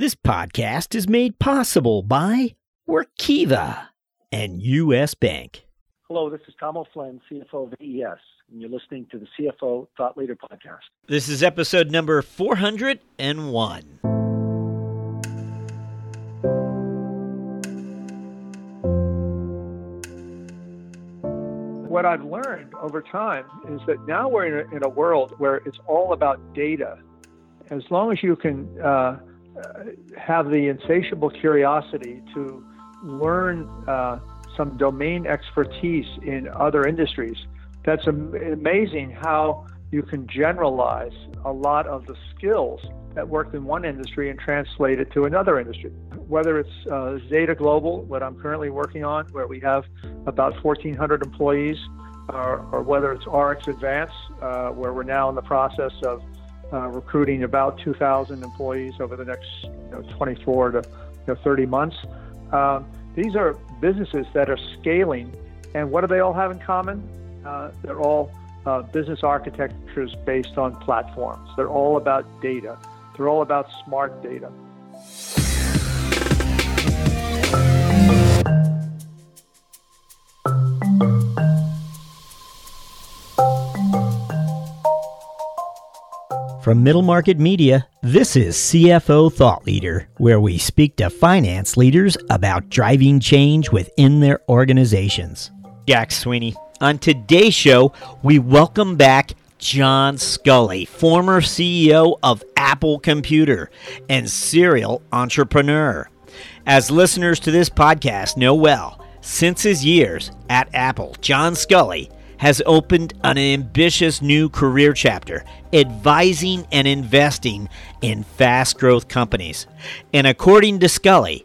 This podcast is made possible by Workiva and U.S. Bank. Hello, this is Tom O'Flynn, CFO of AES, and you're listening to the CFO Thought Leader Podcast. This is episode number 401. What I've learned over time is that now we're in a, in a world where it's all about data. As long as you can uh, have the insatiable curiosity to learn uh, some domain expertise in other industries, that's am- amazing how you can generalize a lot of the skills that worked in one industry and translate it to another industry. Whether it's uh, Zeta Global, what I'm currently working on, where we have about 1,400 employees, or, or whether it's RxAdvance, uh, where we're now in the process of uh, recruiting about 2,000 employees over the next you know, 24 to you know, 30 months. Um, these are businesses that are scaling, and what do they all have in common? Uh, they're all uh, business architectures based on platforms. They're all about data. They're all about smart data. From Middle Market Media, this is CFO Thought Leader, where we speak to finance leaders about driving change within their organizations. Jack Sweeney. On today's show, we welcome back John Sculley, former CEO of Apple Computer and serial entrepreneur. As listeners to this podcast know well, since his years at Apple, John Sculley has opened an ambitious new career chapter, advising and investing in fast growth companies. And according to Sculley,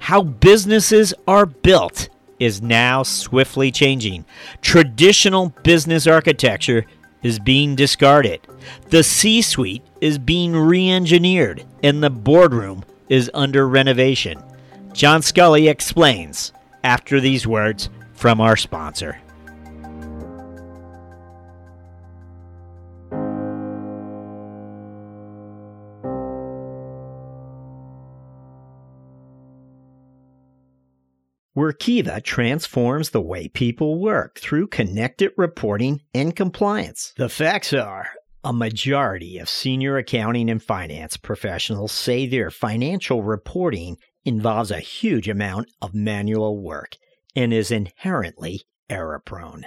how businesses are built is now swiftly changing. Traditional business architecture is being discarded. The C suite is being re engineered, and the boardroom is under renovation. John Sculley explains after these words from our sponsor. Workiva transforms the way people work through connected reporting and compliance. The facts are a majority of senior accounting and finance professionals say their financial reporting involves a huge amount of manual work and is inherently error prone,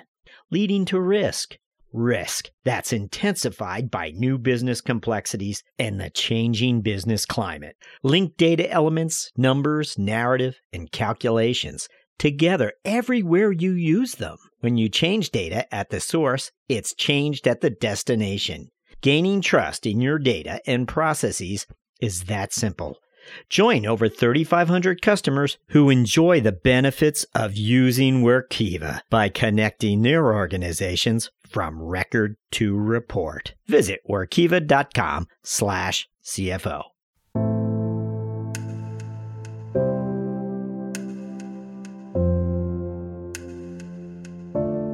leading to risk. Risk that's intensified by new business complexities and the changing business climate. Link data elements, numbers, narrative, and calculations together everywhere you use them. When you change data at the source, it's changed at the destination. Gaining trust in your data and processes is that simple. Join over 3,500 customers who enjoy the benefits of using Workiva by connecting their organizations from record to report. Visit workiva.com slash CFO.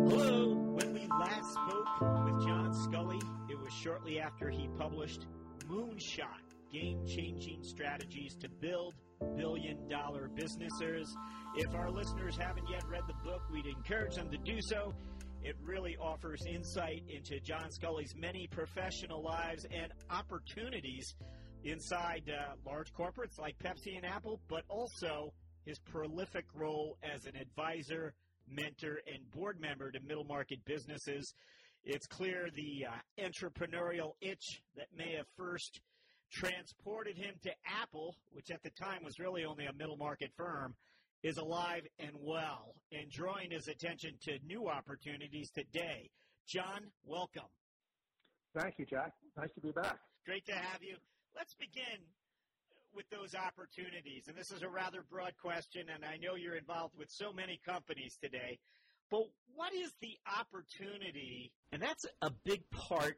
Hello. When we last spoke with John Sculley, it was shortly after he published Moonshot Game Changing Strategies to Build Billion Dollar Businesses. If our listeners haven't yet read the book, we'd encourage them to do so. It really offers insight into John Sculley's many professional lives and opportunities inside uh, large corporates like Pepsi and Apple, but also his prolific role as an advisor, mentor, and board member to middle market businesses. It's clear the uh, entrepreneurial itch that may have first transported him to Apple, which at the time was really only a middle market firm, is alive and well and drawing his attention to new opportunities today. John, welcome. Thank you, Jack. Nice to be back. Great to have you. Let's begin with those opportunities. And this is a rather broad question, and I know you're involved with so many companies today. But what is the opportunity? And that's a big part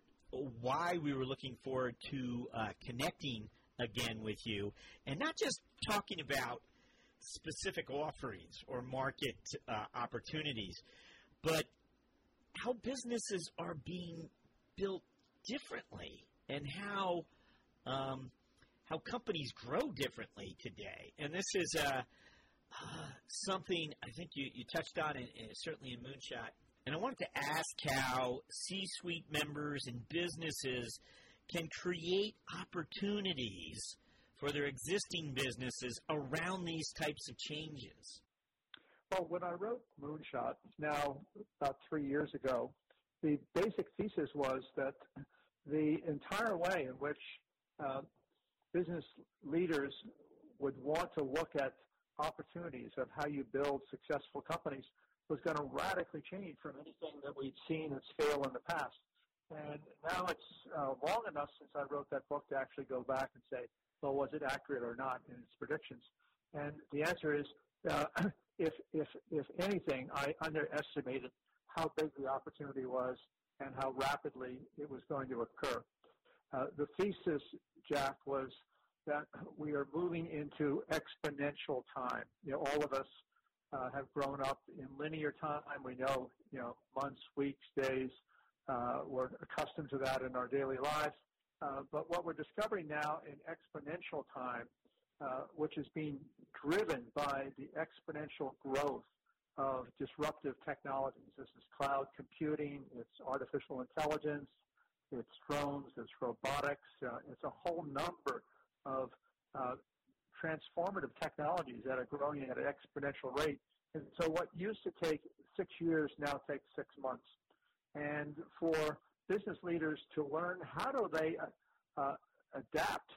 why we were looking forward to uh, connecting again with you, and not just talking about specific offerings or market uh, opportunities, but how businesses are being built differently and how um, how companies grow differently today. And this is uh, uh, something I think you, you touched on, in, in, certainly in Moonshot. And I wanted to ask how C suite members and businesses can create opportunities for their existing businesses around these types of changes. Well, when I wrote Moonshot, now about three years ago, the basic thesis was that the entire way in which uh, business leaders would want to look at opportunities of how you build successful companies was going to radically change from anything that we'd seen at scale in the past. And now it's uh, long enough since I wrote that book to actually go back and say, well, was it accurate or not in its predictions? And the answer is, uh, if if if anything, I underestimated how big the opportunity was and how rapidly it was going to occur. Uh, the thesis, Jack, was that we are moving into exponential time. You know, all of us uh, have grown up in linear time. We know, you know, months, weeks, days. Uh, we're accustomed to that in our daily lives. Uh, but what we're discovering now in exponential time, uh, which is being driven by the exponential growth of disruptive technologies. This is cloud computing, it's artificial intelligence, it's drones, it's robotics, uh, it's a whole number of uh, transformative technologies that are growing at an exponential rate. And so what used to take six years now takes six months. And for business leaders to learn how do they uh, uh, adapt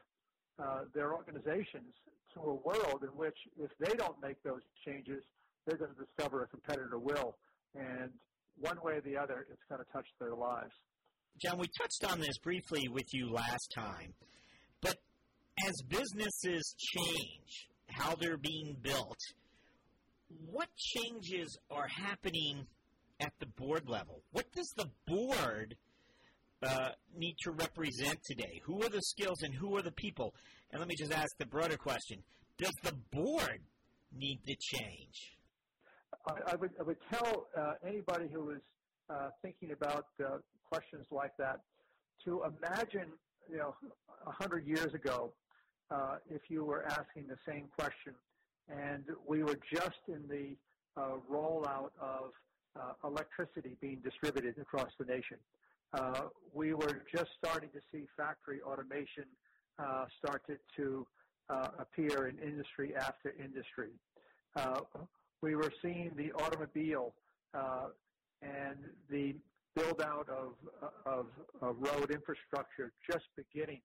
uh, their organizations to a world in which if they don't make those changes, they're going to discover a competitor will. And one way or the other, it's going to touch their lives. John, we touched on this briefly with you last time, but as businesses change, how they're being built, what changes are happening at the board level? What does the board uh, need to represent today? Who are the skills and who are the people? And let me just ask the broader question Does the board need to change? I, I would, I would tell uh, anybody who is uh, thinking about uh, questions like that to imagine, you know, a hundred years ago, uh, if you were asking the same question, and we were just in the rollout of electricity being distributed across the nation. We were just starting to see factory automation started to appear in industry after industry. We were seeing the automobile uh, and the build out of, of, of, road infrastructure just beginning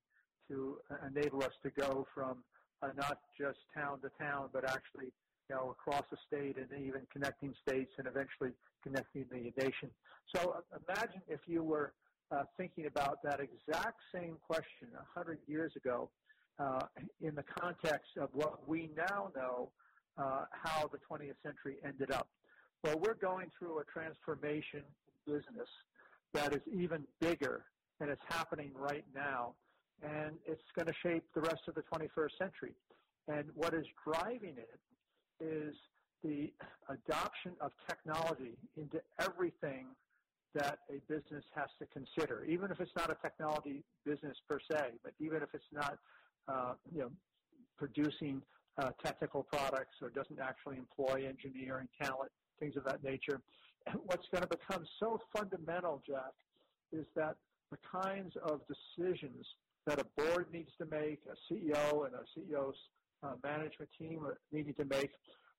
to enable us to go from uh, not just town to town, but actually you know, across the state and even connecting states and eventually connecting the nation. So imagine if you were uh, thinking about that exact same question 100 years ago uh, in the context of what we now know uh, how the 20th century ended up. Well, we're going through a transformation business that is even bigger and it's happening right now. And it's going to shape the rest of the 21st century. And what is driving it is the adoption of technology into everything that a business has to consider, even if it's not a technology business per se, but even if it's not, uh, you know, producing uh, technical products or doesn't actually employ engineering talent, things of that nature. And what's going to become so fundamental, Jack, is that the kinds of decisions that a board needs to make, a CEO and a CEO's uh, management team are needing to make,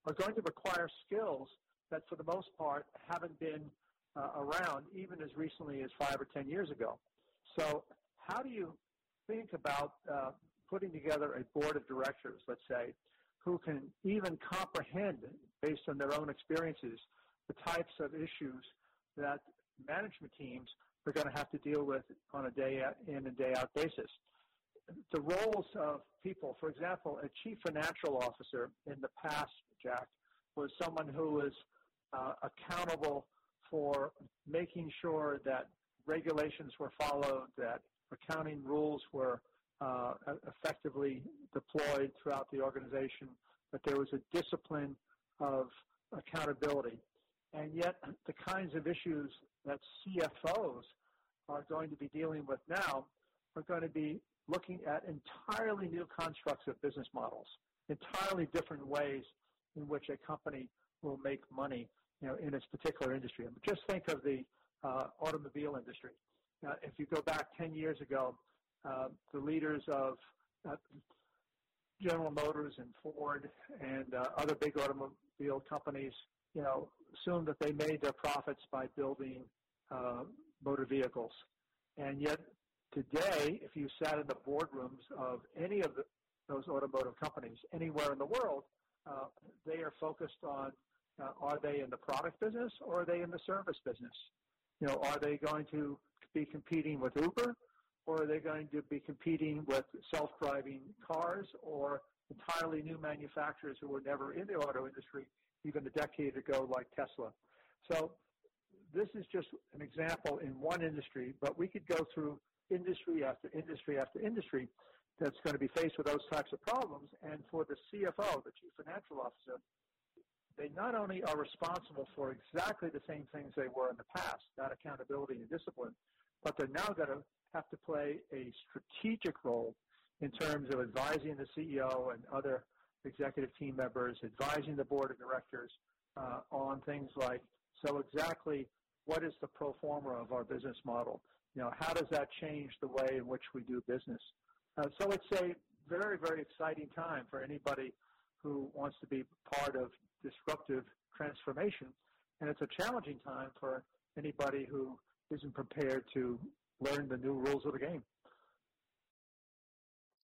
are going to require skills that, for the most part, haven't been uh, around even as recently as five or ten years ago. So, how do you think about uh, putting together a board of directors, let's say, who can even comprehend, based on their own experiences, the types of issues that management teams are going to have to deal with on a day in and day out basis. The roles of people, for example, a chief financial officer in the past, Was someone who was uh, accountable for making sure that regulations were followed, that accounting rules were uh, effectively deployed throughout the organization, that there was a discipline of accountability. And yet, the kinds of issues that CFOs are going to be dealing with now are going to be looking at entirely new constructs of business models, entirely different ways in which a company will make money, you know, in its particular industry. Just think of the uh, automobile industry. Uh, if you go back 10 years ago, uh, the leaders of uh, General Motors and Ford and uh, other big automobile companies, you know, assumed that they made their profits by building uh, motor vehicles. And yet today, if you sat in the boardrooms of any of the, those automotive companies anywhere in the world, uh, they are focused on uh, are they in the product business or are they in the service business? You know, are they going to be competing with Uber or are they going to be competing with self-driving cars or entirely new manufacturers who were never in the auto industry even a decade ago like Tesla? So this is just an example in one industry, but we could go through industry after industry after industry that's going to be faced with those types of problems. And for the CFO, the Chief Financial Officer, they not only are responsible for exactly the same things they were in the past, that accountability and discipline, but they're now going to have to play a strategic role in terms of advising the CEO and other executive team members, advising the board of directors uh, on things like, so exactly what is the pro forma of our business model? You know, how does that change the way in which we do business? Uh, so it's a very, very exciting time for anybody who wants to be part of disruptive transformation. And it's a challenging time for anybody who isn't prepared to learn the new rules of the game.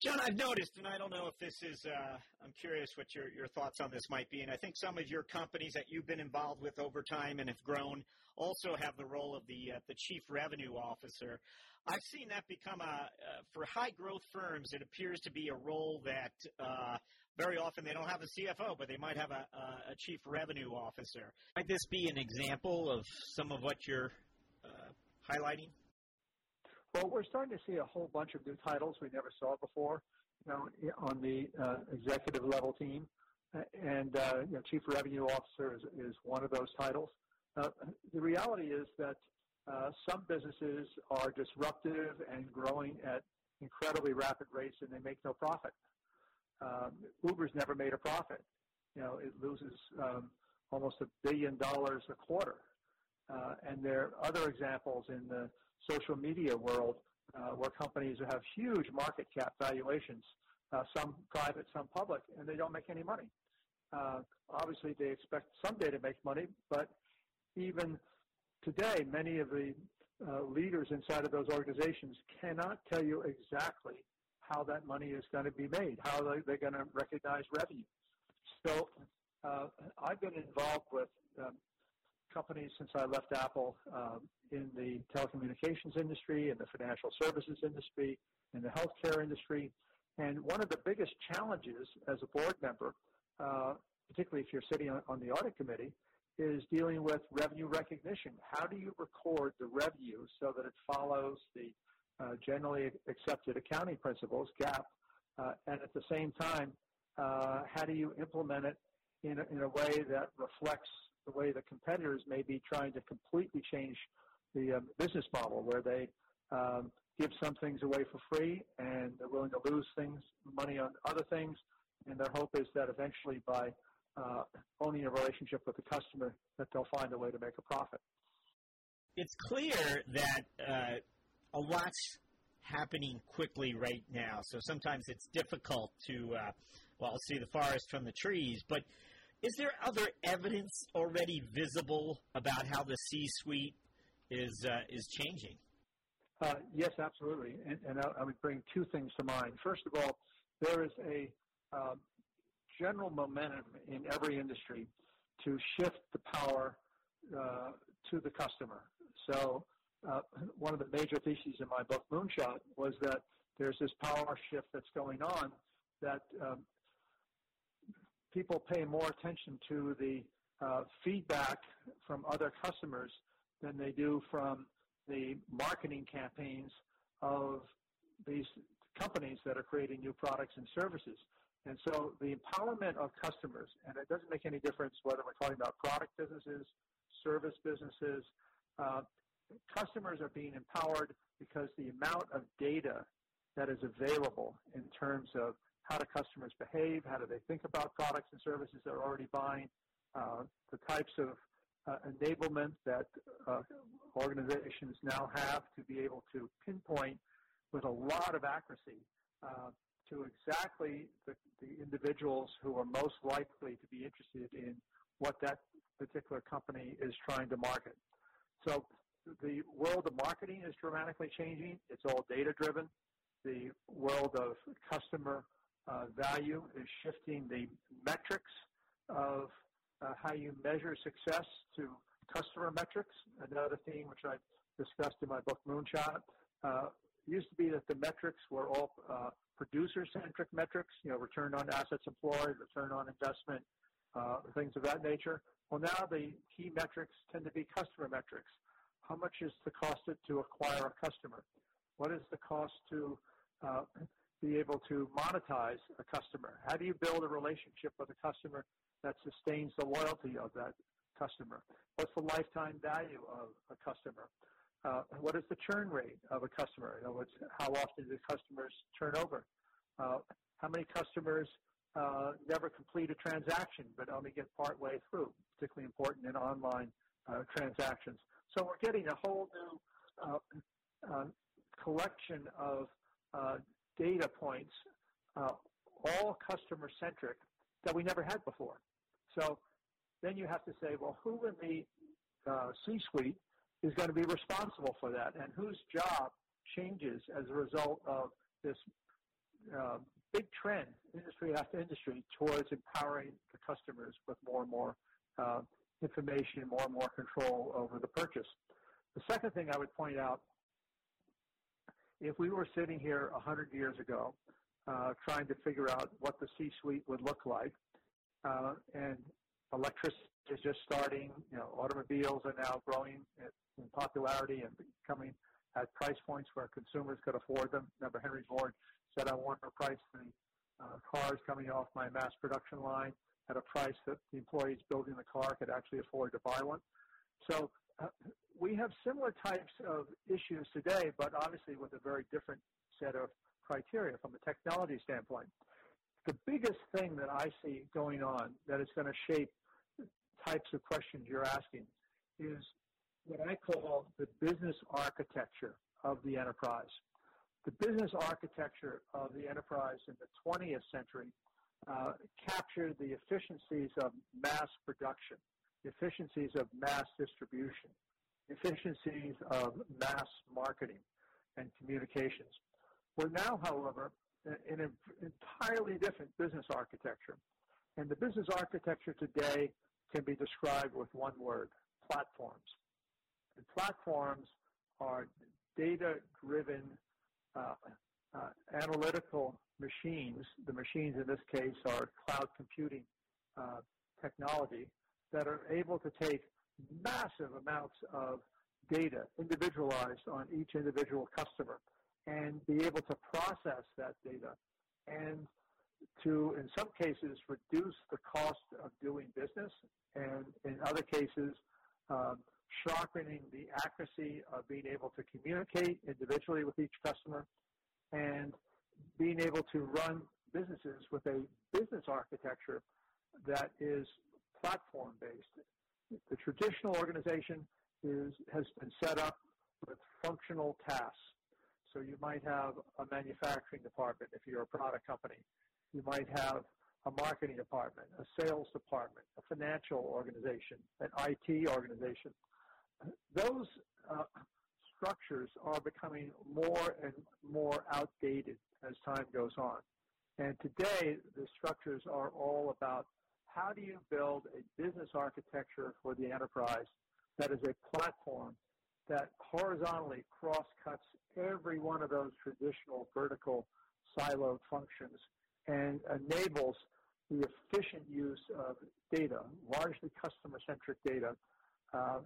John, I've noticed, and I don't know if this is, uh, I'm curious what your, your thoughts on this might be. And I think some of your companies that you've been involved with over time and have grown also have the role of the, uh, the chief revenue officer. I've seen that become a, uh, for high growth firms, it appears to be a role that uh, very often they don't have a CFO, but they might have a, a chief revenue officer. Might this be an example of some of what you're uh, highlighting? Well, we're starting to see a whole bunch of new titles we never saw before, you know, on the uh, executive level team, and uh, you know, chief revenue officer is, is one of those titles. Uh, the reality is that uh, some businesses are disruptive and growing at incredibly rapid rates, and they make no profit. Um, Uber's never made a profit. You know, it loses um, almost a billion dollars a quarter. Uh, and there are other examples in the social media world uh, where companies have huge market cap valuations, uh, some private, some public, and they don't make any money. Uh, obviously, they expect someday to make money, but even today, many of the uh, leaders inside of those organizations cannot tell you exactly how that money is going to be made, how they, they're going to recognize revenue. So uh, I've been involved with um, companies since I left Apple um, in the telecommunications industry, in the financial services industry, in the healthcare industry. And one of the biggest challenges as a board member, uh, particularly if you're sitting on, on the audit committee, is dealing with revenue recognition. How do you record the revenue so that it follows the uh, generally accepted accounting principles, GAAP, uh, and at the same time, uh, how do you implement it in a, in a way that reflects the way the competitors may be trying to completely change the um, business model where they um, give some things away for free and they're willing to lose things, money on other things, and their hope is that eventually by uh, owning a relationship with the customer that they'll find a way to make a profit. It's clear that uh, a lot's happening quickly right now, so sometimes it's difficult to, uh, well, see the forest from the trees, but is there other evidence already visible about how the C-suite is uh, is changing? Uh, yes, absolutely. And, and I, I, would bring two things to mind. First of all, there is a uh, general momentum in every industry to shift the power uh, to the customer. So uh, one of the major theses in my book, Moonshot, was that there's this power shift that's going on that um, people pay more attention to the uh, feedback from other customers than they do from the marketing campaigns of these companies that are creating new products and services. And so the empowerment of customers, and it doesn't make any difference whether we're talking about product businesses, service businesses, uh, customers are being empowered because the amount of data that is available in terms of how do customers behave, how do they think about products and services they're already buying, uh, the types of uh, enablement that uh, organizations now have to be able to pinpoint with a lot of accuracy uh, to exactly the, the, individuals who are most likely to be interested in what that particular company is trying to market. So the world of marketing is dramatically changing. It's all data driven. The world of customer value is shifting the metrics of uh, how you measure success to customer metrics. Another theme which I discussed in my book Moonshot uh, used to be that the metrics were all uh, producer-centric metrics, you know, return on assets employed, return on investment, uh, things of that nature. Well, now the key metrics tend to be customer metrics. How much is the cost to acquire a customer? What is the cost to uh, be able to monetize a customer? How do you build a relationship with a customer that sustains the loyalty of that customer? What's the lifetime value of a customer? Uh, what is the churn rate of a customer? Other words, how often do customers turn over? Uh, how many customers uh, never complete a transaction but only get part way through, particularly important in online uh, transactions. So we're getting a whole new uh, uh, collection of data points, all customer centric, that we never had before. So then you have to say, well, who in the uh, C-suite is going to be responsible for that, and whose job changes as a result of this uh, big trend, industry after industry, towards empowering the customers with more and more uh, information, more and more control over the purchase. The second thing I would point out, if we were sitting here 100 years ago uh, trying to figure out what the C-suite would look like, uh, and electricity is just starting. You know, automobiles are now growing in popularity and becoming at price points where consumers could afford them. Remember, Henry Ford said, "I want a price the uh, cars coming off my mass production line at a price that the employees building the car could actually afford to buy one." So we have similar types of issues today, but obviously with a very different set of criteria from a technology standpoint the biggest thing that I see going on that is going to shape the types of questions you're asking is what I call the business architecture of the enterprise. The business architecture of the enterprise in the 20th century uh, captured the efficiencies of mass production, efficiencies of mass distribution, efficiencies of mass marketing and communications. We're now, however, in an entirely different business architecture. And the business architecture today can be described with one word, platforms. And platforms are data-driven uh, uh, analytical machines. The machines in this case are cloud computing uh, technology that are able to take massive amounts of data individualized on each individual customer and be able to process that data and to, in some cases, reduce the cost of doing business, and in other cases, um, sharpening the accuracy of being able to communicate individually with each customer, and being able to run businesses with a business architecture that is platform based. The traditional organization is, has been set up with functional tasks so you might have a manufacturing department if you're a product company. You might have a marketing department, a sales department, a financial organization, an IT organization. Those uh, structures are becoming more and more outdated as time goes on. And today, the structures are all about how do you build a business architecture for the enterprise that is a platform that horizontally cross-cuts every one of those traditional vertical siloed functions and enables the efficient use of data, largely customer-centric data, uh,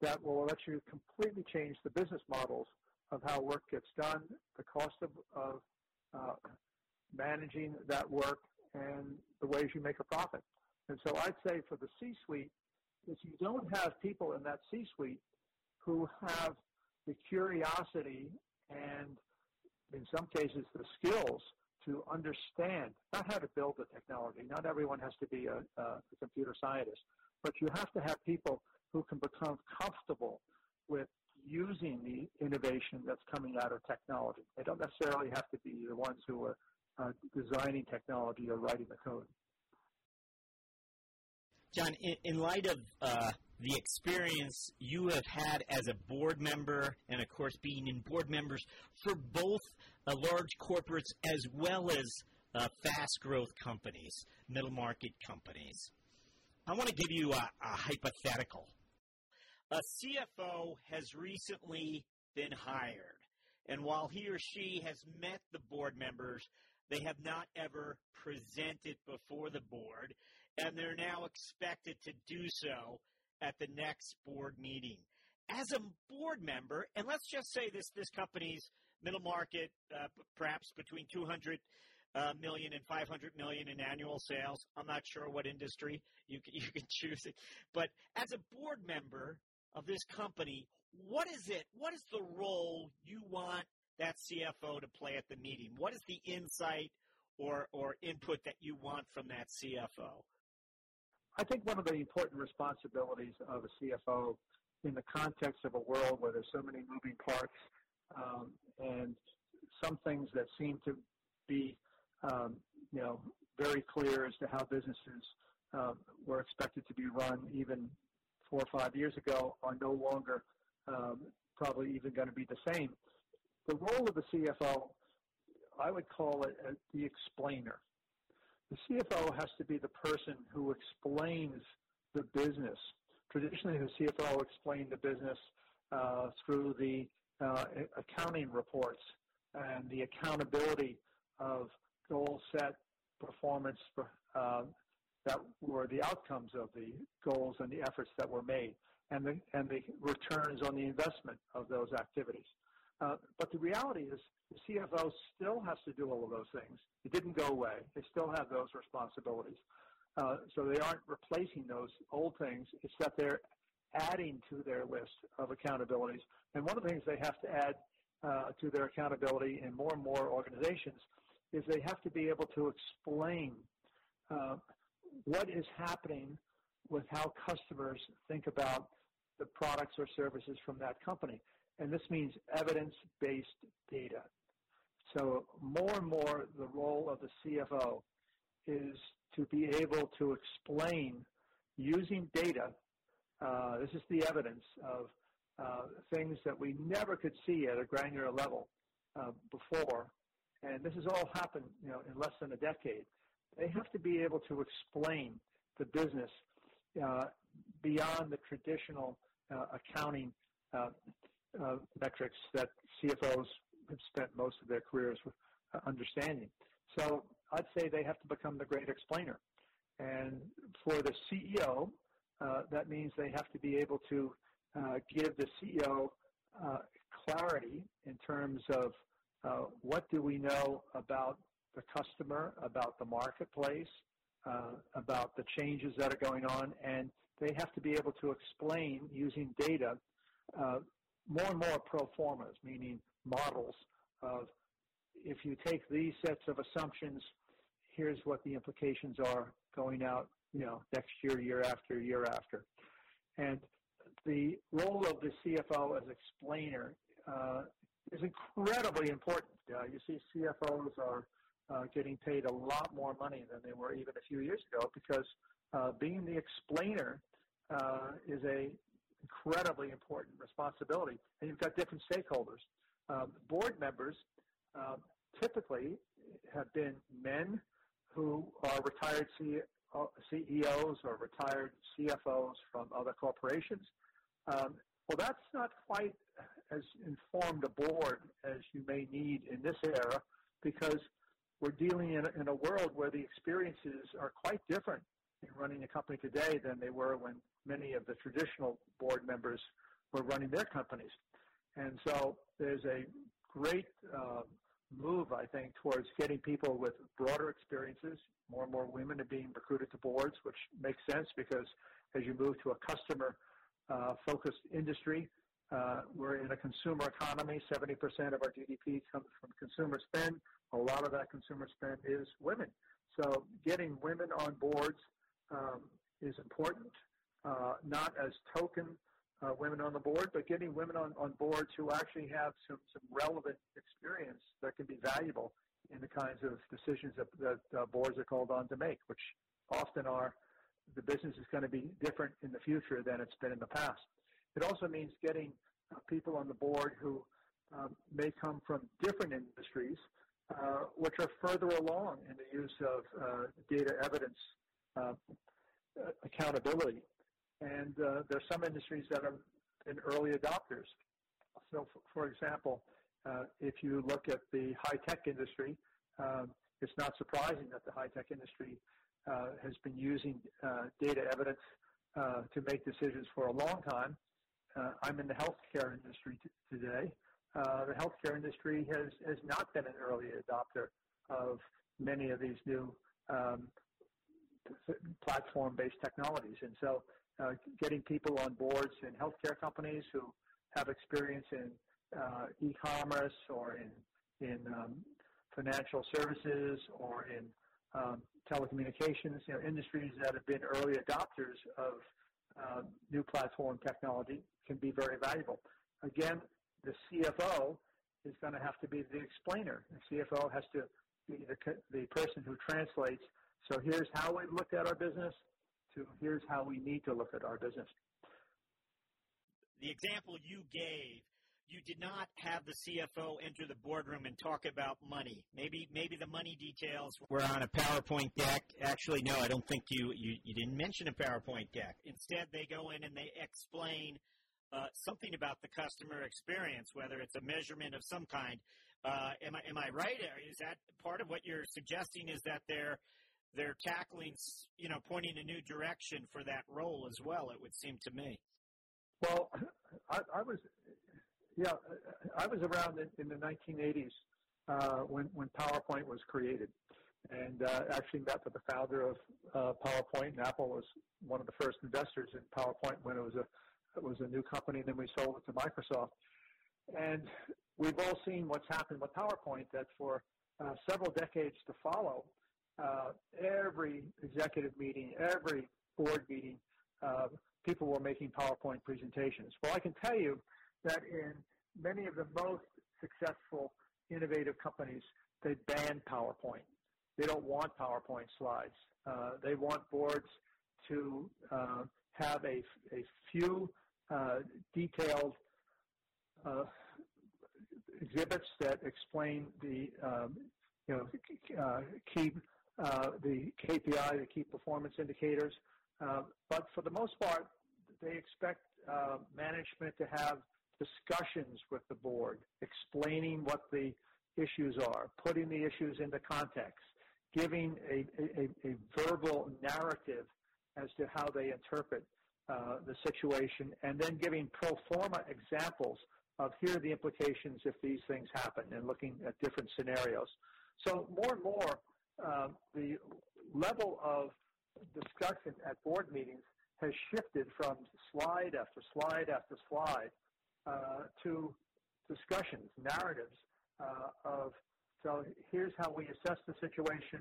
that will let you completely change the business models of how work gets done, the cost of, of uh, managing that work, and the ways you make a profit. And so I'd say for the C-suite, if you don't have people in that C-suite who have the curiosity and in some cases, the skills to understand not how to build the technology. Not everyone has to be a, a computer scientist, but you have to have people who can become comfortable with using the innovation that's coming out of technology. They don't necessarily have to be the ones who are uh, designing technology or writing the code. John, in, in light of uh, the experience you have had as a board member, and of course being in board members for both uh, large corporates as well as uh, fast growth companies, middle market companies, I want to give you a, a hypothetical. A CFO has recently been hired, and while he or she has met the board members, they have not ever presented before the board, and they're now expected to do so at the next board meeting. As a board member, and let's just say this this company's middle market, uh, perhaps between 200 uh, million and 500 million in annual sales. I'm not sure what industry you can, you can choose it, but as a board member of this company, what is it? What is the role you want that CFO to play at the meeting? What is the insight or, or input that you want from that CFO? I think one of the important responsibilities of a CFO in the context of a world where there's so many moving parts um, and some things that seem to be, um, you know, very clear as to how businesses um, were expected to be run even four or five years ago are no longer um, probably even going to be the same the role of the CFO, I would call it uh, the explainer. The CFO has to be the person who explains the business. Traditionally, the CFO explained the business uh, through the uh, accounting reports and the accountability of goal set performance uh, that were the outcomes of the goals and the efforts that were made and the, and the returns on the investment of those activities. Uh, but the reality is the CFO still has to do all of those things. It didn't go away. They still have those responsibilities. Uh, so they aren't replacing those old things. It's that they're adding to their list of accountabilities. And one of the things they have to add uh, to their accountability in more and more organizations is they have to be able to explain uh, what is happening with how customers think about the products or services from that company and this means evidence-based data. So more and more the role of the CFO is to be able to explain using data, uh, this is the evidence of uh, things that we never could see at a granular level uh, before, and this has all happened you know, in less than a decade. They have to be able to explain the business uh, beyond the traditional uh, accounting uh, uh, metrics that CFOs have spent most of their careers uh, understanding. So I'd say they have to become the great explainer. And for the CEO, uh, that means they have to be able to uh, give the CEO uh, clarity in terms of uh, what do we know about the customer, about the marketplace, about the changes that are going on, and they have to be able to explain using data more and more pro formas, meaning models of if you take these sets of assumptions, here's what the implications are going out, you know, next year, year after, year after. And the role of the CFO as explainer uh, is incredibly important. Uh, you see, CFOs are uh, getting paid a lot more money than they were even a few years ago because uh, being the explainer uh, is a incredibly important responsibility. And you've got different stakeholders. Um, board members um, typically have been men who are retired CEOs or retired CFOs from other corporations. Um, well, that's not quite as informed a board as you may need in this era because we're dealing in a, in a world where the experiences are quite different running a company today than they were when many of the traditional board members were running their companies. And so there's a great uh, move, I think, towards getting people with broader experiences. More and more women are being recruited to boards, which makes sense because as you move to a customer uh, focused industry, Uh, we're in a consumer economy. 70% of our GDP comes from consumer spend. A lot of that consumer spend is women. So getting women on boards um, is important, uh, not as token uh, women on the board, but getting women on, on boards who actually have some, some relevant experience that can be valuable in the kinds of decisions that, that uh, boards are called on to make, which often are the business is going to be different in the future than it's been in the past. It also means getting uh, people on the board who um, may come from different industries, uh, which are further along in the use of uh, data evidence accountability. And uh, there are some industries that have been early adopters. So, for, for example, uh, if you look at the high-tech industry, um, it's not surprising that the high-tech industry has been using data evidence to make decisions for a long time uh, I'm in the healthcare industry t- today. Uh, the healthcare industry has, has not been an early adopter of many of these new um, platform-based technologies. And so uh, getting people on boards in healthcare companies who have experience in uh, e-commerce or in, in um, financial services or in um, telecommunications, you know, industries that have been early adopters of uh, new platform technology can be very valuable. Again, the CFO is going to have to be the explainer. The CFO has to be the, the person who translates. So here's how we looked at our business to here's how we need to look at our business. The example you gave, you did not have the CFO enter the boardroom and talk about money. Maybe maybe the money details were on a PowerPoint deck. Actually, no, I don't think you, you, you didn't mention a PowerPoint deck. Instead, they go in and they explain – uh, something about the customer experience, whether it's a measurement of some kind. Uh, am I am I right? Is that part of what you're suggesting? Is that they're they're tackling, you know, pointing a new direction for that role as well? It would seem to me. Well, I, I was, yeah, I was around in, in the 1980s uh, when when PowerPoint was created, and uh, actually met with the founder of uh, PowerPoint. And Apple was one of the first investors in PowerPoint when it was a it was a new company, and then we sold it to Microsoft. And we've all seen what's happened with PowerPoint, that for uh, several decades to follow, uh, every executive meeting, every board meeting, uh, people were making PowerPoint presentations. Well, I can tell you that in many of the most successful, innovative companies, they ban PowerPoint. They don't want PowerPoint slides. Uh, they want boards to uh, have a, a few uh, detailed uh, exhibits that explain the um, you know uh, key the KPI, the key performance indicators. Uh, but for the most part, they expect uh, management to have discussions with the board, explaining what the issues are, putting the issues into context, giving a, verbal narrative as to how they interpret uh, the situation, and then giving pro forma examples of here are the implications if these things happen, and looking at different scenarios. So more and more, uh, the level of discussion at board meetings has shifted from slide after slide after slide uh, to discussions, narratives uh, of so here's how we assess the situation,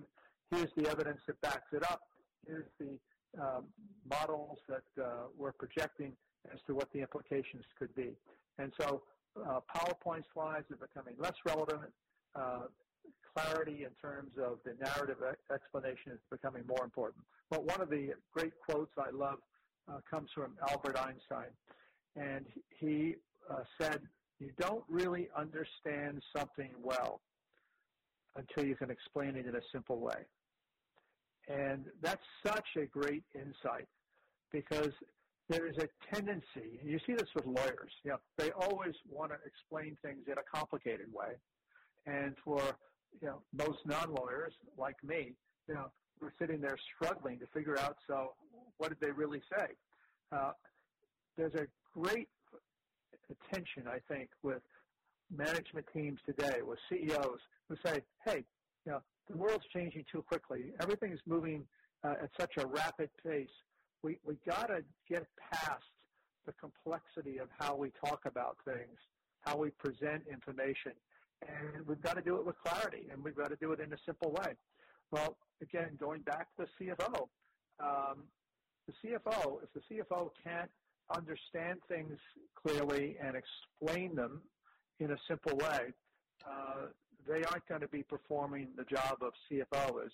here's the evidence that backs it up, here's the um, models that uh, we're projecting as to what the implications could be. And so uh, PowerPoint slides are becoming less relevant. Clarity in terms of the narrative explanation is becoming more important. But one of the great quotes I love uh, comes from Albert Einstein. And he uh, said, You don't really understand something well until you can explain it in a simple way. And that's such a great insight because there is a tendency, and you see this with lawyers, you know, they always want to explain things in a complicated way. And for you know, most non-lawyers like me, you know, we're sitting there struggling to figure out, so what did they really say? Uh, there's a great attention, I think, with management teams today, with CEOs who say, hey, you know, the world's changing too quickly. Everything is moving uh, at such a rapid pace. We we got to get past the complexity of how we talk about things, how we present information, and we've got to do it with clarity, and we've got to do it in a simple way. Well, again, going back to the CFO, um, the CFO, if the CFO can't understand things clearly and explain them in a simple way, uh, they aren't going to be performing the job of CFO as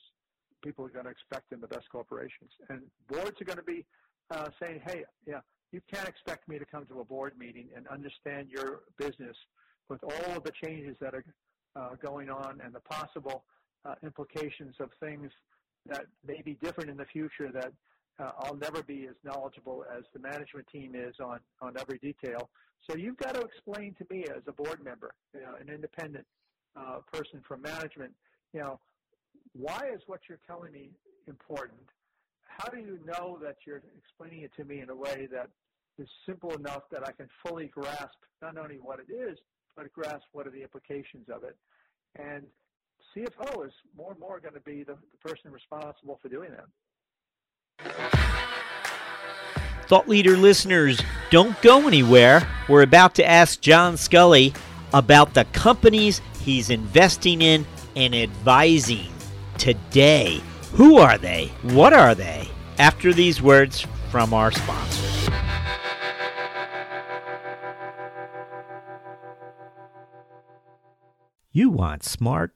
people are going to expect in the best corporations. And boards are going to be uh, saying, hey, yeah, you can't expect me to come to a board meeting and understand your business with all of the changes that are uh, going on and the possible uh, implications of things that may be different in the future that uh, I'll never be as knowledgeable as the management team is on, on every detail. So you've got to explain to me as a board member, you know, an independent uh, person from management, you know, why is what you're telling me important? How do you know that you're explaining it to me in a way that is simple enough that I can fully grasp not only what it is, but grasp what are the implications of it? And CFO is more and more going to be the, the person responsible for doing that. Thought leader listeners, don't go anywhere. We're about to ask John Sculley about the companies he's investing in and advising today. Who are they? What are they? After these words from our sponsors. You want smart,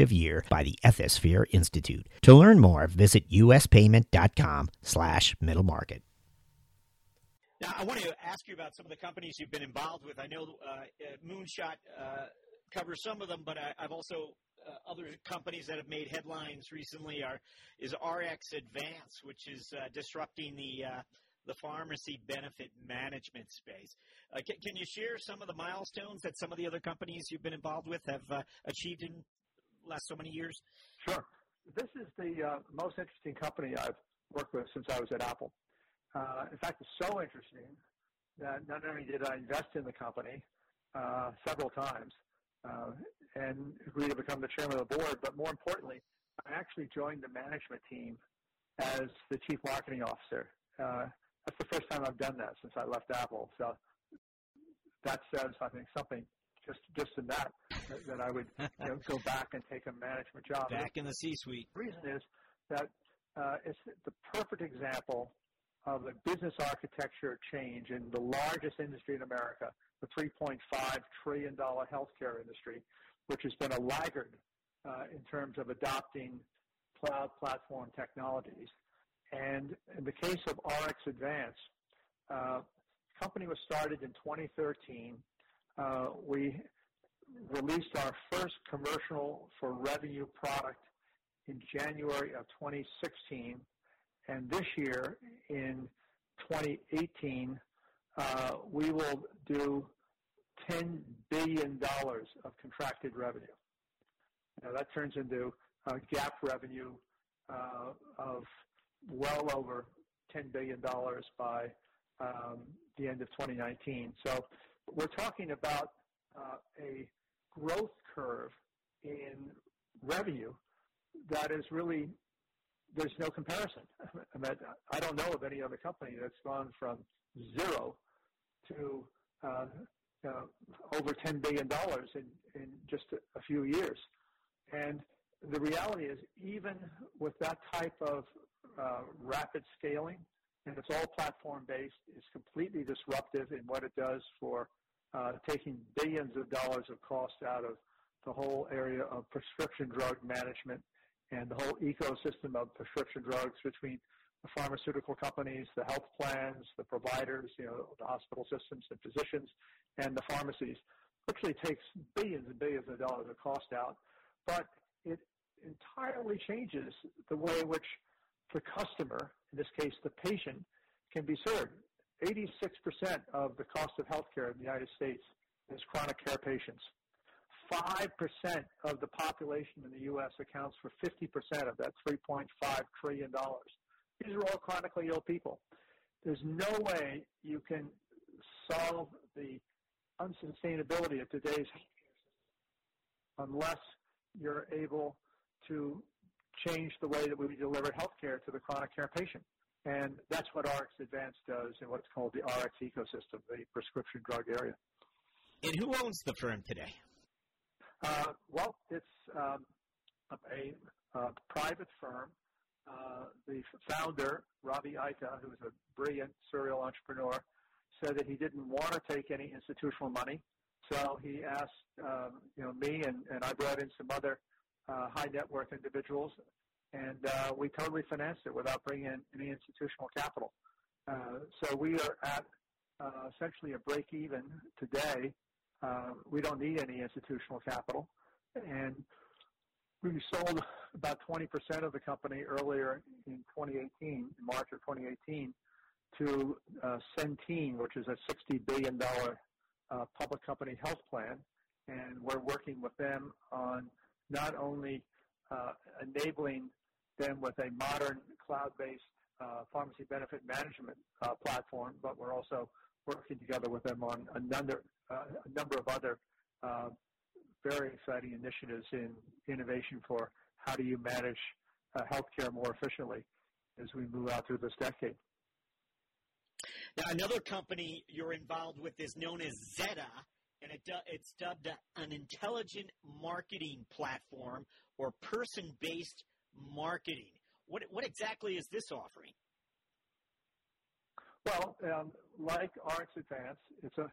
year by the Ethisphere Institute. To learn more, visit uspayment.com slash middle market. Now, I want to ask you about some of the companies you've been involved with. I know uh, Moonshot uh, covers some of them, but I, have also uh, other companies that have made headlines recently are is RxAdvance, which is uh, disrupting the uh, the pharmacy benefit management space. Uh, can, can, you share some of the milestones that some of the other companies you've been involved with have uh, achieved in last so many years? Sure. This is the uh, most interesting company I've worked with since I was at Apple. Uh, in fact, it's so interesting that not only did I invest in the company uh, several times uh, and agree to become the chairman of the board, but more importantly, I actually joined the management team as the chief marketing officer. Uh, that's the first time I've done that since I left Apple. So that says, I think, something just just in that that I would you know, go back and take a management job. Back in the C-suite. The reason is that uh, it's the perfect example of a business architecture change in the largest industry in America, the 3.5 trillion dollar healthcare industry, which has been a laggard uh, in terms of adopting cloud platform technologies. And in the case of RX Advance, uh, the company was started in 2013. Uh, we released our first commercial for revenue product in January of 2016. And this year, in 2018, uh, we will do $10 billion of contracted revenue. Now that turns into GAAP revenue uh, of well over $10 billion by um, the end of 2019. So we're talking about uh, a growth curve in revenue that is really there's no comparison. I, mean, I don't know of any other company that's gone from zero to uh, uh, over $10 billion in, in just a, a few years. And the reality is, even with that type of uh, rapid scaling, and it's all platform-based, is completely disruptive in what it does for Uh, taking billions of dollars of cost out of the whole area of prescription drug management and the whole ecosystem of prescription drugs between the pharmaceutical companies, the health plans, the providers, you know, the hospital systems and physicians, and the pharmacies. Literally takes billions and billions of dollars of cost out, but it entirely changes the way in which the customer, in this case the patient, can be served. 86% of the cost of healthcare in the United States is chronic care patients. 5% of the population in the U.S. accounts for 50% of that $3.5 trillion. These are all chronically ill people. There's no way you can solve the unsustainability of today's healthcare unless you're able to change the way that we deliver healthcare to the chronic care patient. And that's what RX Advance does in what's called the RX ecosystem, the prescription drug area. And who owns the firm today? Uh, well, it's um, a, a, private firm. Uh, the founder, Ravi Ika, who's a brilliant serial entrepreneur, said that he didn't want to take any institutional money. So he asked, um, you know, me and, and I brought in some other uh, high net worth individuals, and uh, we totally financed it without bringing in any institutional capital. Uh, so we are at uh, essentially a break even today. Uh, we don't need any institutional capital, and we sold about 20% of the company earlier in 2018, in March of 2018, to uh, Centene, which is a $60 billion uh, public company health plan. And we're working with them on not only enabling them with a modern cloud-based uh, pharmacy benefit management uh, platform, but we're also working together with them on a number, uh, a number of other uh, very exciting initiatives in innovation for how do you manage uh, healthcare more efficiently as we move out through this decade. Now, another company you're involved with is known as Zeta, and it it's dubbed an intelligent marketing platform or person-based marketing. What, what exactly is this offering? Well, um, like RxAdvance, it's a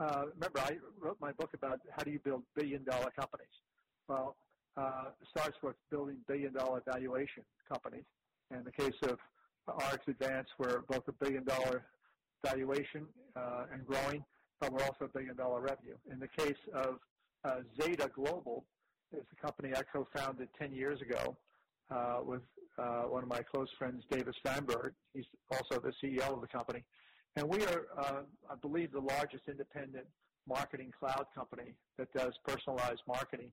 uh, remember I wrote my book about how do you build billion-dollar companies. Well, uh, starts with building billion-dollar valuation companies. In the case of RxAdvance, we're both a billion-dollar valuation uh, and growing, but we're also a billion-dollar revenue. In the case of uh, Zeta Global, it's a company I co-founded 10 years ago uh, with uh, one of my close friends, David Steinberg. He's also the CEO of the company. And we are, uh, I believe, the largest independent marketing cloud company that does personalized marketing.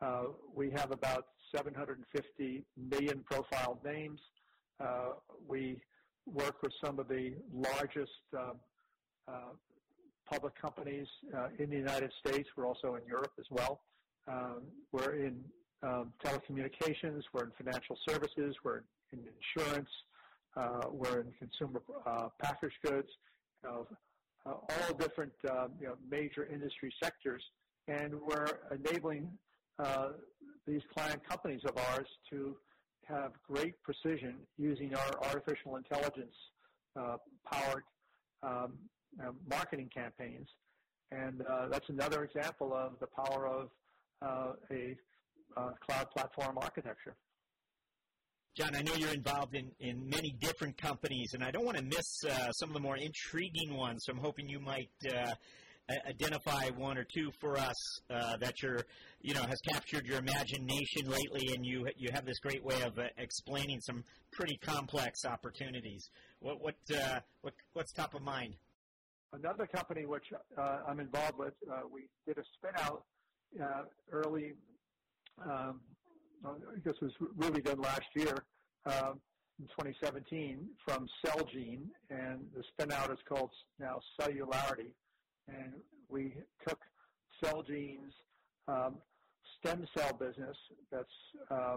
Uh, we have about 750 million profile names. Uh, we work with some of the largest uh, public companies in the United States. We're also in Europe as well. Um, we're in um, telecommunications, we're in financial services, we're in insurance, uh, we're in consumer uh, packaged goods, you know, uh, all different um, you know, major industry sectors, and we're enabling uh, these client companies of ours to have great precision using our artificial intelligence uh, powered um, marketing campaigns. And uh, that's another example of the power of uh, a uh, cloud platform architecture. John, I know you're involved in, in many different companies, and I don't want to miss uh, some of the more intriguing ones. So I'm hoping you might uh, identify one or two for us uh, that you're, you know, has captured your imagination lately, and you you have this great way of uh, explaining some pretty complex opportunities. What what uh, what what's top of mind? Another company which uh, I'm involved with, we did a spin out early um, I guess was really done last year uh, in 2017 from Celgene, and the spinout is called now Celularity, And we took Celgene's um, stem cell business that's uh,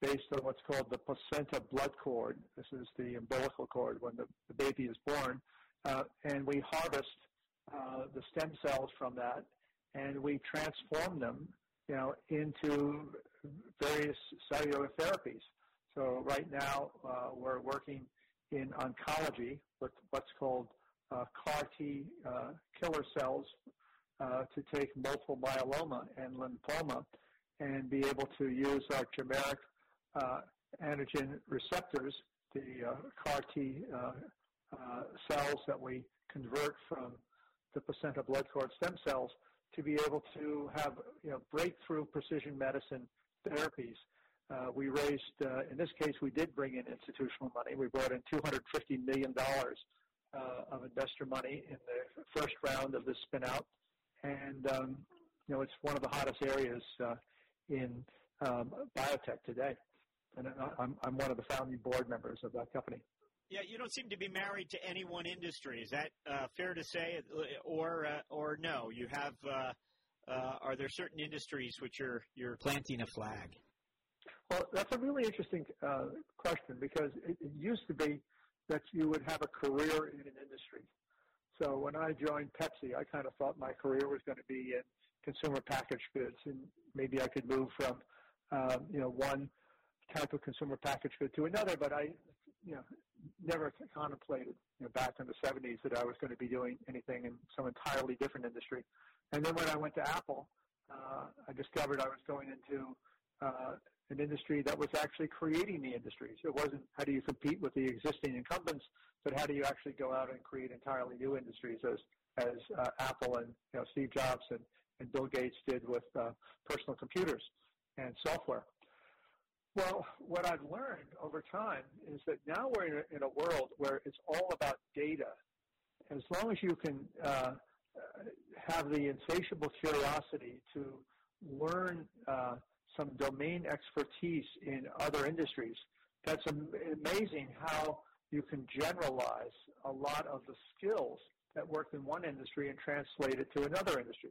based on what's called the placenta blood cord. This is the umbilical cord when the, the baby is born. Uh, and we harvest uh, the stem cells from that, and we transform them you know, into various cellular therapies. So right now uh, we're working in oncology with what's called uh, CAR T uh, killer cells uh, to take multiple myeloma and lymphoma and be able to use our chimeric uh, antigen receptors, the uh, CAR T cells that we convert from the placenta blood cord stem cells to be able to have you know, breakthrough precision medicine therapies. Uh, we raised, uh, in this case, we did bring in institutional money. We brought in $250 million uh, of investor money in the first round of the spinout, and um, you know it's one of the hottest areas uh, in um, biotech today. And I'm, I'm one of the founding board members of that company. Yeah, you don't seem to be married to any one industry. Is that uh, fair to say, or uh, or no? You have. Uh, uh, are there certain industries which you're you're planting a flag? Well, that's a really interesting uh, question because it, it used to be that you would have a career in an industry. So when I joined Pepsi, I kind of thought my career was going to be in consumer packaged goods, and maybe I could move from um, you know one type of consumer packaged good to another. But I, you know, never contemplated you know, back in the 70s that I was going to be doing anything in some entirely different industry. And then when I went to Apple, uh, I discovered I was going into uh, an industry that was actually creating the industries. It wasn't how do you compete with the existing incumbents, but how do you actually go out and create entirely new industries as as uh, Apple and you know Steve Jobs and, and Bill Gates did with uh, personal computers and software. Well, what I've learned over time is that now we're in a, world where it's all about data. As long as you can uh, have the insatiable curiosity to learn uh, some domain expertise in other industries. That's amazing how you can generalize a lot of the skills that work in one industry and translate it to another industry.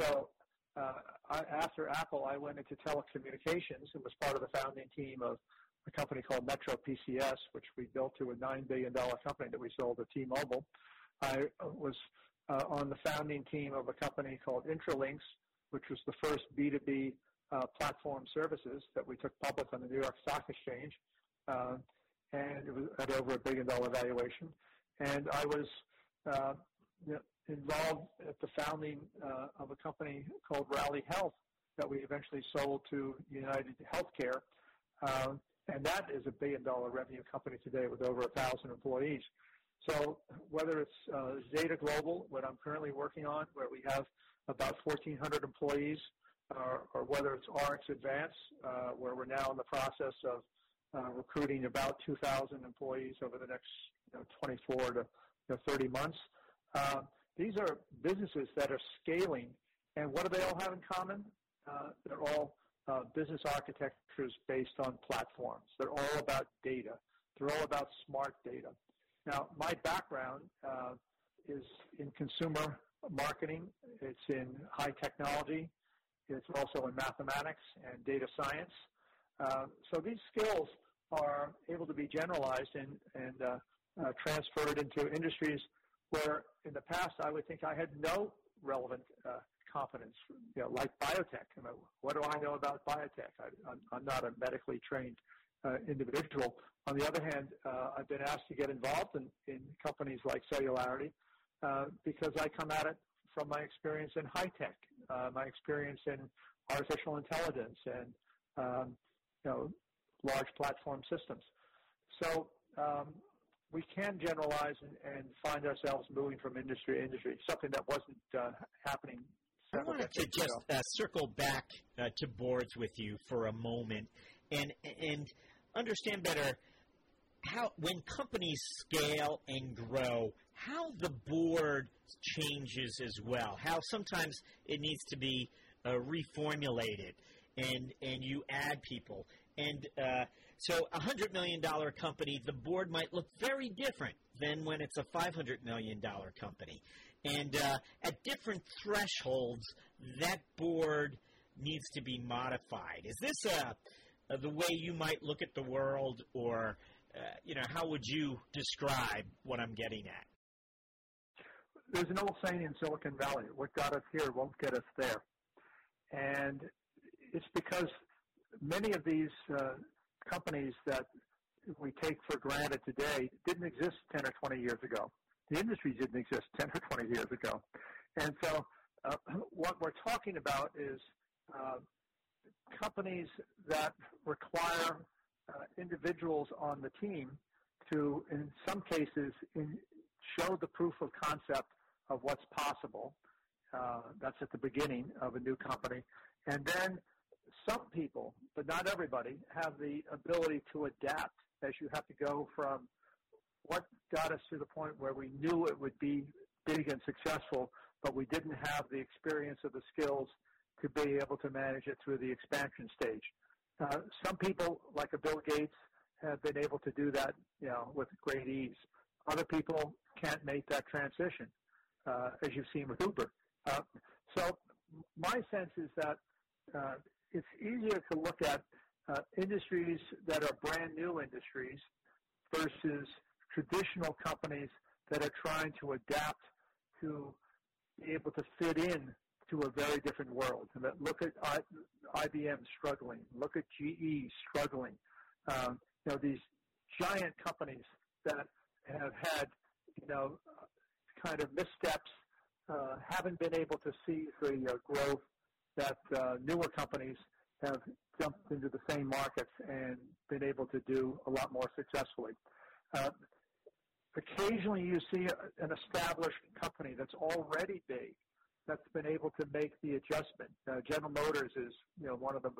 So I, after Apple, I went into telecommunications and was part of the founding team of a company called Metro PCS, which we built to a $9 billion company that we sold to T-Mobile. I was uh, on the founding team of a company called Intralinks, which was the first B2B uh, platform services that we took public on the New York Stock Exchange, uh, and it was at over a billion dollar valuation. And I was uh, you know, involved at the founding uh, of a company called Rally Health that we eventually sold to United Healthcare. Um, and that is a billion dollar revenue company today with over a thousand employees. So whether it's uh, Zeta Global, what I'm currently working on, where we have about 1,400 employees, or, or whether it's RxAdvance, uh, where we're now in the process of uh, recruiting about 2,000 employees over the next you know, 24 to you know, 30 months. Uh, these are businesses that are scaling, and what do they all have in common? Uh, they're all uh, business architectures based on platforms. They're all about data. They're all about smart data. Now, my background uh, is in consumer marketing. It's in high technology. It's also in mathematics and data science. Uh, so these skills are able to be generalized and, and uh, uh, transferred into industries where in the past I would think I had no relevant uh, competence, you know, like biotech. What do I know about biotech? I, am not a medically trained uh, individual. On the other hand, uh, I've been asked to get involved in, in companies like Celularity uh, because I come at it from my experience in high tech, uh, my experience in artificial intelligence and um, you know large platform systems. So um, we can generalize and, and, find ourselves moving from industry to industry, something that wasn't uh, happening. I wanted to just uh, circle back uh, to boards with you for a moment and and understand better how when companies scale and grow, how the board changes as well. How sometimes it needs to be uh, reformulated, and and you add people. And uh, so, a hundred million dollar company, the board might look very different than when it's a five hundred million dollar company. And uh, at different thresholds, that board needs to be modified. Is this a, a the way you might look at the world, or uh, you know, how would you describe what I'm getting at? there's an old saying in Silicon Valley, what got us here won't get us there. And it's because many of these uh, companies that we take for granted today didn't exist 10 or 20 years ago. The industry didn't exist 10 or 20 years ago. And so uh, what we're talking about is uh, companies that require uh, individuals on the team to, in some cases, in, show the proof of concept of what's possible. Uh, that's at the beginning of a new company. And then some people, but not everybody, have the ability to adapt as you have to go from what got us to the point where we knew it would be big and successful, but we didn't have the experience or the skills to be able to manage it through the expansion stage. Uh, some people, like a Bill Gates, have been able to do that, you know, with great ease. Other people can't make that transition, uh, as you've seen with Uber. Uh, so my sense is that uh, it's easier to look at uh, industries that are brand new industries versus traditional companies that are trying to adapt to be able to fit in to a very different world. And look at I, IBM struggling, look at GE struggling. Um, you know these giant companies that have had you know kind of missteps, uh, haven't been able to see the uh, growth that uh, newer companies have jumped into the same markets and been able to do a lot more successfully. Uh, occasionally you see an established company that's already big that's been able to make the adjustment. Uh, General Motors is you know one of the,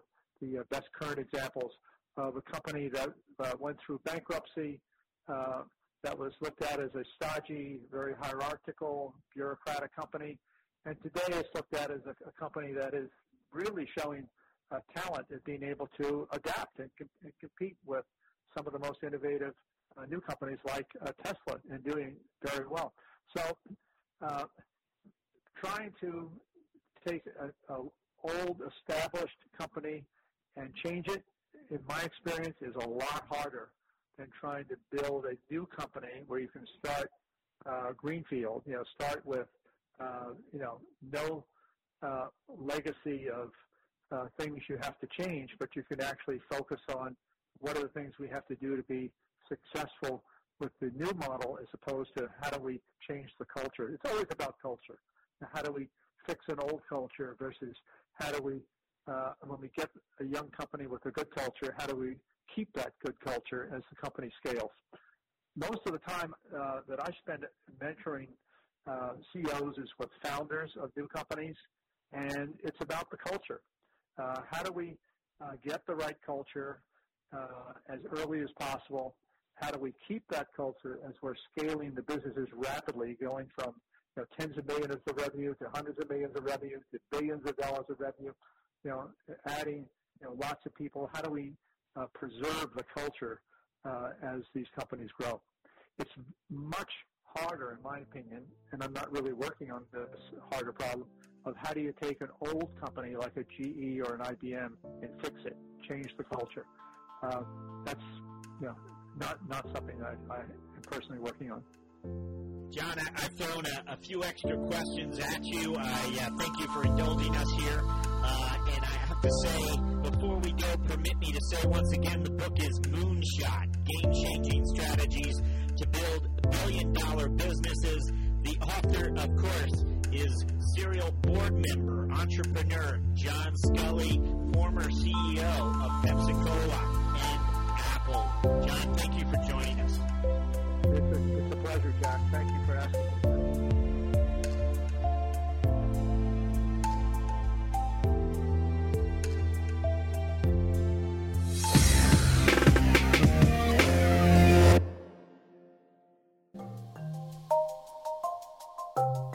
the uh, best current examples of a company that uh, went through bankruptcy, uh, that was looked at as a stodgy, very hierarchical, bureaucratic company, and today it's looked at as a, a company that is really showing uh, talent at being able to adapt and, com- and compete with some of the most innovative uh, new companies like uh, Tesla and doing very well. So, uh, trying to take an old established company and change it, in my experience, is a lot harder than trying to build a new company where you can start uh, greenfield. You know, start with you know no uh, legacy of uh, things you have to change, but you can actually focus on what are the things we have to do to be successful with the new model as opposed to how do we change the culture. It's always about culture. How do we fix an old culture versus how do we, uh, when we get a young company with a good culture, how do we keep that good culture as the company scales? Most of the time uh, that I spend mentoring uh, CEOs is with founders of new companies, and it's about the culture. Uh, how do we uh, get the right culture uh, as early as possible? How do we keep that culture as we're scaling the businesses rapidly, going from you know, tens of millions of revenue to hundreds of millions of revenue to billions of dollars of revenue, you know, adding you know, lots of people. How do we uh, preserve the culture uh, as these companies grow? It's much harder, in my opinion, and I'm not really working on this harder problem of how do you take an old company like a GE or an IBM and fix it, change the culture. Uh, that's you know not not something I, I am personally working on. John, I, have thrown a, a, few extra questions at you. I uh, thank you for indulging us here. Uh, and I have to say, before we go, permit me to say once again the book is Moonshot Game Changing Strategies to Build Billion Dollar Businesses. The author, of course, is serial board member, entrepreneur John Sculley, former CEO of Pepsi Cola and Apple. John, thank you for joining us. It's a, it's a pleasure, John. Thank you for asking.